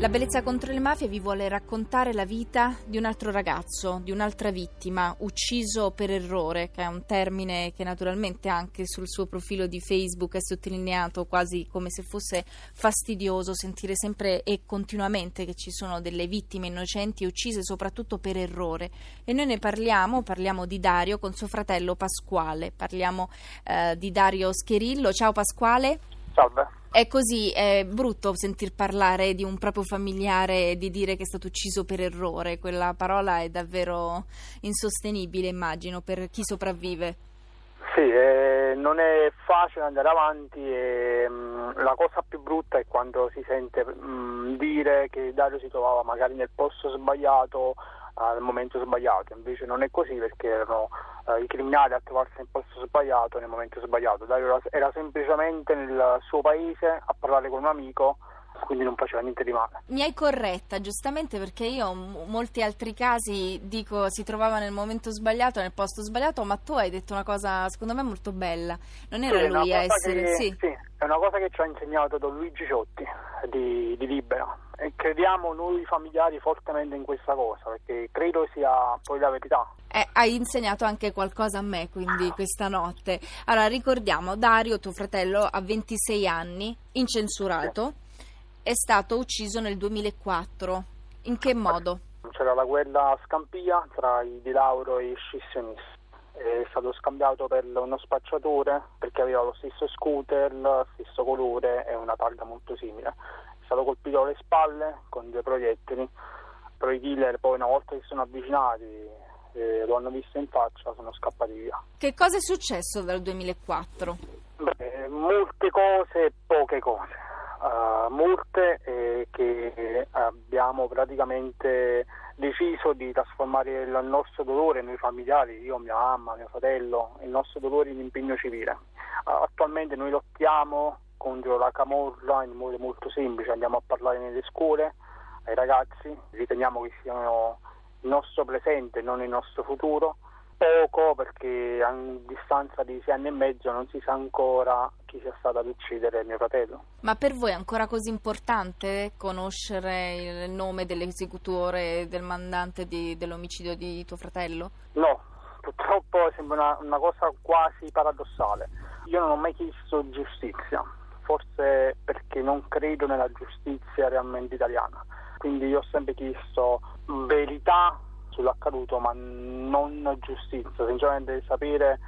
La bellezza contro le mafie vi vuole raccontare la vita di un altro ragazzo, di un'altra vittima, ucciso per errore, che è un termine che naturalmente anche sul suo profilo di Facebook è sottolineato quasi come se fosse fastidioso sentire sempre e continuamente che ci sono delle vittime innocenti uccise soprattutto per errore. E noi ne parliamo, parliamo di Dario con suo fratello Pasquale, parliamo eh, di Dario Scherillo. Ciao Pasquale. Salve. È così, è brutto sentir parlare di un proprio familiare e di dire che è stato ucciso per errore, quella parola è davvero insostenibile, immagino, per chi sopravvive. Sì, eh, non è facile andare avanti e mh, mm, la cosa più brutta è quando si sente mh, mm, dire che Dario si trovava magari nel posto sbagliato al momento sbagliato, invece non è così perché erano eh, i criminali a trovarsi nel posto sbagliato nel momento sbagliato. Dario era, era semplicemente nel suo paese a parlare con un amico quindi non faceva niente di male. Mi hai corretta, giustamente perché io in molti altri casi dico si trovava nel momento sbagliato, nel posto sbagliato, ma tu hai detto una cosa secondo me molto bella. Non era sì, lui a essere... Che, sì. sì. è una cosa che ci ha insegnato Don Luigi Ciotti di, di Libera crediamo noi familiari fortemente in questa cosa perché credo sia poi la verità. Eh, hai insegnato anche qualcosa a me quindi questa notte. Allora ricordiamo, Dario, tuo fratello, ha 26 anni, incensurato, è stato ucciso nel 2004. In che modo? C'era la guerra a Scampia tra i Di Lauro e i scissionisti. È stato scambiato per uno spacciatore perché aveva lo stesso scooter, lo stesso colore e una targa molto simile stato colpito alle spalle con due proiettili. Però i killer poi una volta che sono avvicinati e lo hanno visto in faccia sono scappati via. Che cosa è successo dal 2004? Beh, molte cose, poche cose. Uh, molte eh, che abbiamo praticamente deciso di trasformare il nostro dolore, noi familiari, io, mia mamma, mio fratello, il nostro dolore in impegno civile. Uh, attualmente noi lottiamo contro la camorra in modo molto semplice, andiamo a parlare nelle scuole ai ragazzi, riteniamo che siano il nostro presente, non il nostro futuro. Poco perché a distanza di sei anni e mezzo non si sa ancora chi sia stato ad uccidere mio fratello. Ma per voi è ancora così importante conoscere il nome dell'esecutore, del mandante di, dell'omicidio di tuo fratello? No, purtroppo sembra una, una cosa quasi paradossale. Io non ho mai chiesto giustizia, forse perché non credo nella giustizia realmente italiana. Quindi io ho sempre chiesto verità sull'accaduto, ma non giustizia. Sinceramente sapere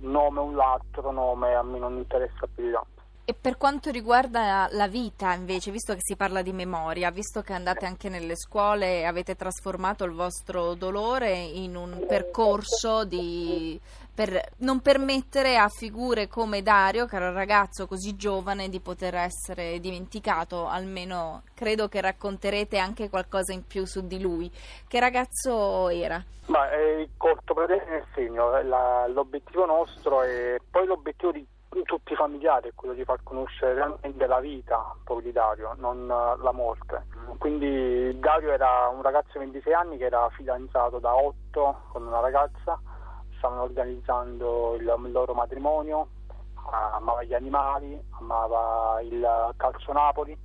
un nome o un altro nome a me non interessa più di tanto. E per quanto riguarda la vita, invece, visto che si parla di memoria, visto che andate anche nelle scuole e avete trasformato il vostro dolore in un percorso di, per non permettere a figure come Dario, che era un ragazzo così giovane, di poter essere dimenticato, almeno credo che racconterete anche qualcosa in più su di lui. Che ragazzo era? Ma è il corto pretende nel segno, la, l'obiettivo nostro è poi l'obiettivo di tutti i familiari è quello di far conoscere realmente la vita proprio di Dario, non eh, la morte. Quindi Dario era un ragazzo di 26 anni che era fidanzato da 8 con una ragazza, stavano organizzando il, il loro matrimonio, amava gli animali, amava il calcio Napoli,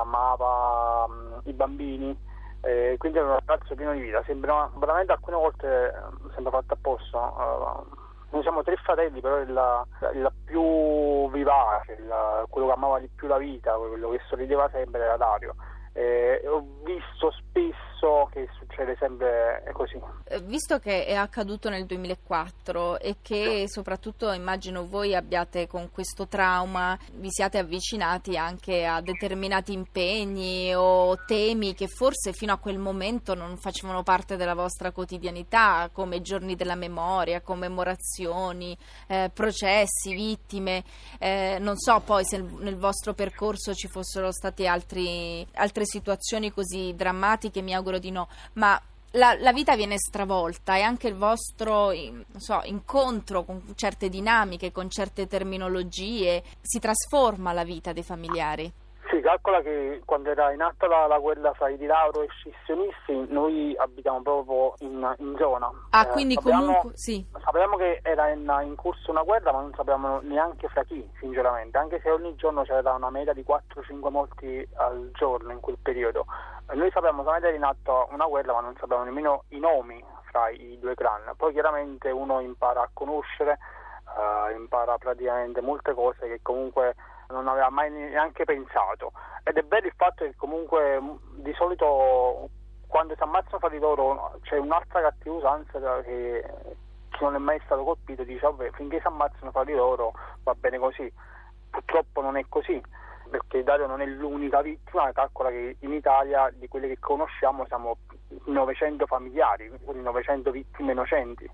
amava um, i bambini. Eh, quindi era un ragazzo pieno di vita, sembra veramente alcune volte eh, sembra fatto apposta. Uh, noi siamo tre fratelli, però il, il più vivace, il, quello che amava di più la vita, quello che sorrideva sempre era Dario. Eh, ho visto spesso che succede sempre così. Eh, visto che è accaduto nel 2004 e che soprattutto immagino voi abbiate con questo trauma vi siate avvicinati anche a determinati impegni o temi che forse fino a quel momento non facevano parte della vostra quotidianità, come giorni della memoria, commemorazioni, eh, processi, vittime, eh, non so poi se nel vostro percorso ci fossero stati altri, altri altre situazioni così drammatiche, mi auguro di no, ma la, la, vita viene stravolta e anche il vostro so, incontro con certe dinamiche, con certe terminologie, si trasforma la vita dei familiari. Si calcola che quando era in atto la, la guerra fra i di Lauro e scissionisti, noi abitiamo proprio in, in zona. Ah, eh, quindi sappiamo, comunque sì. Sapevamo che era in, in, corso una guerra, ma non sapevamo neanche fra chi, sinceramente, anche se ogni giorno c'era una media di 4-5 morti al giorno in quel periodo. Noi sapevamo solamente era in atto una guerra, ma non sapevamo nemmeno i nomi fra i due clan. Poi chiaramente uno impara a conoscere, uh, impara praticamente molte cose che comunque non aveva mai neanche pensato. Ed è bello il fatto che comunque di solito quando si ammazzano fra di loro c'è un'altra cattiva usanza che chi non è mai stato colpito dice vabbè finché si ammazzano fra di loro va bene così. Purtroppo non è così perché Dario non è l'unica vittima, calcola che in Italia di quelle che conosciamo siamo 900 familiari, quindi 900 vittime innocenti.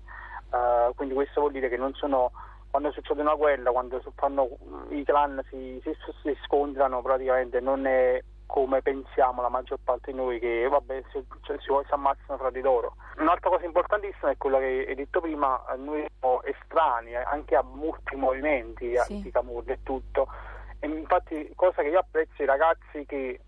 Uh, quindi questo vuol dire che non sono quando succede una guerra, quando fanno, i clan si, si, si, scontrano praticamente non è come pensiamo la maggior parte di noi che vabbè si, cioè, si, si ammazzano fra di loro. Un'altra cosa importantissima è quella che hai detto prima, noi siamo estranei anche a molti movimenti sì. anticamurri e tutto. E infatti cosa che io apprezzo i ragazzi che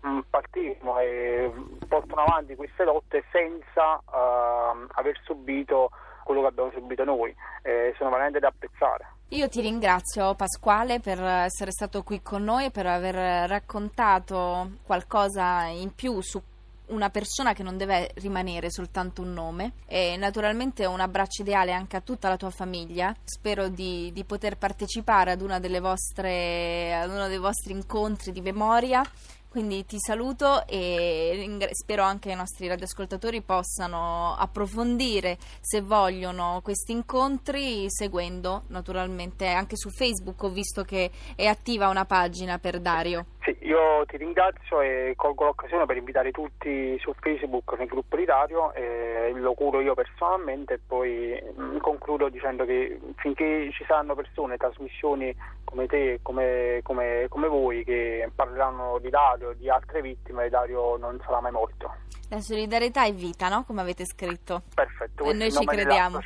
mh, partiscono e portano avanti queste lotte senza uh, aver subito quello che abbiamo subito noi, eh, sono veramente da apprezzare. Io ti ringrazio Pasquale per essere stato qui con noi e per aver raccontato qualcosa in più su una persona che non deve rimanere soltanto un nome. E naturalmente un abbraccio ideale anche a tutta la tua famiglia. Spero di, di poter partecipare ad, vostre, ad uno dei vostri incontri di memoria quindi ti saluto e spero anche i nostri radioascoltatori possano approfondire se vogliono questi incontri seguendo naturalmente anche su Facebook ho visto che è attiva una pagina per Dario. Sì, io ti ringrazio e colgo l'occasione per invitare tutti su Facebook nel gruppo di Dario, eh, lo curo io personalmente e poi mm, concludo dicendo che finché ci saranno persone, trasmissioni come te, come, come, come voi che parleranno di Dario, di altre vittime, Dario non sarà mai morto. La solidarietà è vita, no? Come avete scritto. Perfetto. E noi ci crediamo.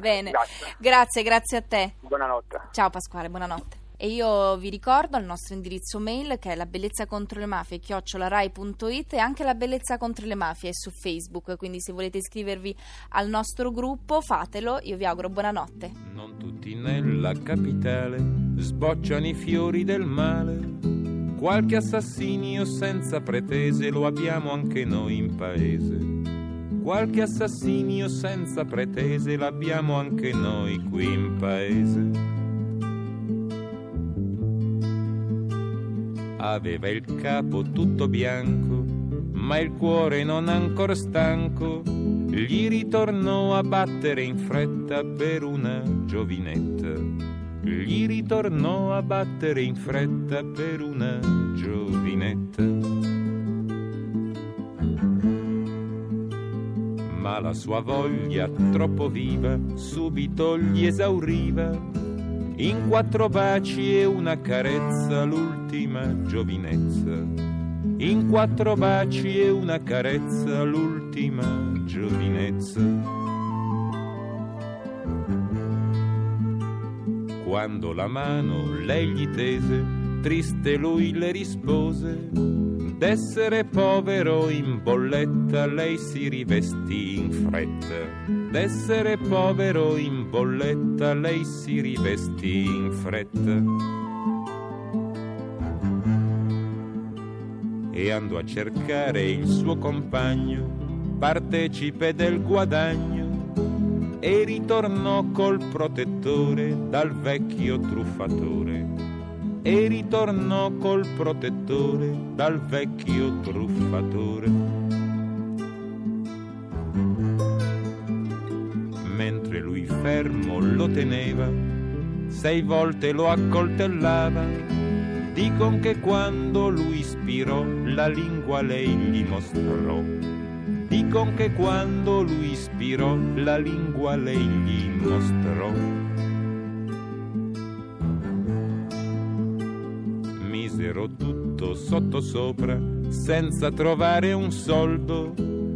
Bene. Grazie. grazie, grazie a te. Buonanotte. Ciao Pasquale, buonanotte. E io vi ricordo il nostro indirizzo mail che è la bellezza contro le mafie chiocciolarai.it e anche la bellezza contro le mafie su Facebook, quindi se volete iscrivervi al nostro gruppo fatelo, io vi auguro buonanotte. Non tutti nella capitale sbocciano i fiori del male, qualche assassinio senza pretese lo abbiamo anche noi in paese. Qualche assassinio senza pretese l'abbiamo anche noi qui in paese. Aveva il capo tutto bianco, ma il cuore non ancora stanco, gli ritornò a battere in fretta per una giovinetta. Gli ritornò a battere in fretta per una giovinetta. Ma la sua voglia troppo viva subito gli esauriva in quattro baci e una carezza l'ultima giovinezza. In quattro baci e una carezza l'ultima giovinezza. Quando la mano lei gli tese, triste lui le rispose, d'essere povero in bolletta lei si rivestì in fretta d'essere povero in bolletta lei si rivestì in fretta e andò a cercare il suo compagno partecipe del guadagno e ritornò col protettore dal vecchio truffatore e ritornò col protettore dal vecchio truffatore fermo lo teneva, sei volte lo accoltellava. Dicon che quando lui ispirò la lingua lei gli mostrò. Dicon che quando lui ispirò la lingua lei gli mostrò. Misero tutto sottosopra senza trovare un soldo,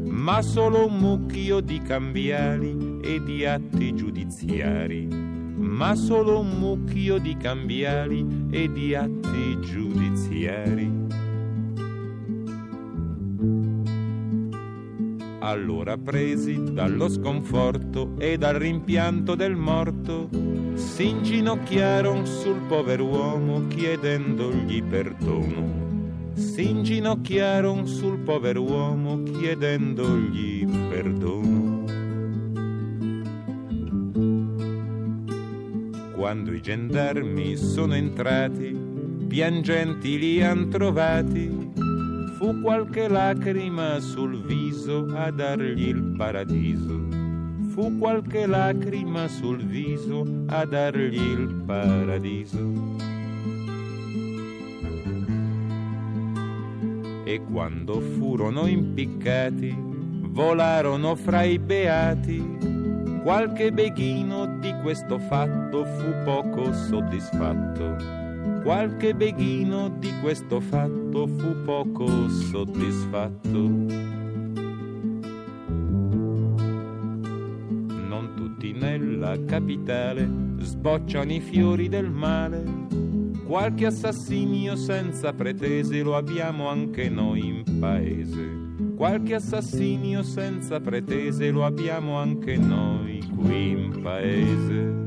ma solo un mucchio di cambiali e di atti giudiziari, ma solo un mucchio di cambiali e di atti giudiziari. Allora presi dallo sconforto e dal rimpianto del morto, si inginocchiarono sul pover'uomo chiedendogli perdono. Si inginocchiarono sul pover'uomo chiedendogli perdono. Quando i gendarmi sono entrati, piangenti li han trovati, fu qualche lacrima sul viso a dargli il paradiso. Fu qualche lacrima sul viso a dargli il paradiso. E quando furono impiccati, volarono fra i beati. Qualche beghino questo fatto fu poco soddisfatto Qualche beghino di questo fatto fu poco soddisfatto. Non tutti nella capitale sbocciano i fiori del male. Qualche assassinio senza pretese lo abbiamo anche noi in paese. Qualche assassinio senza pretese lo abbiamo anche noi qui in paese.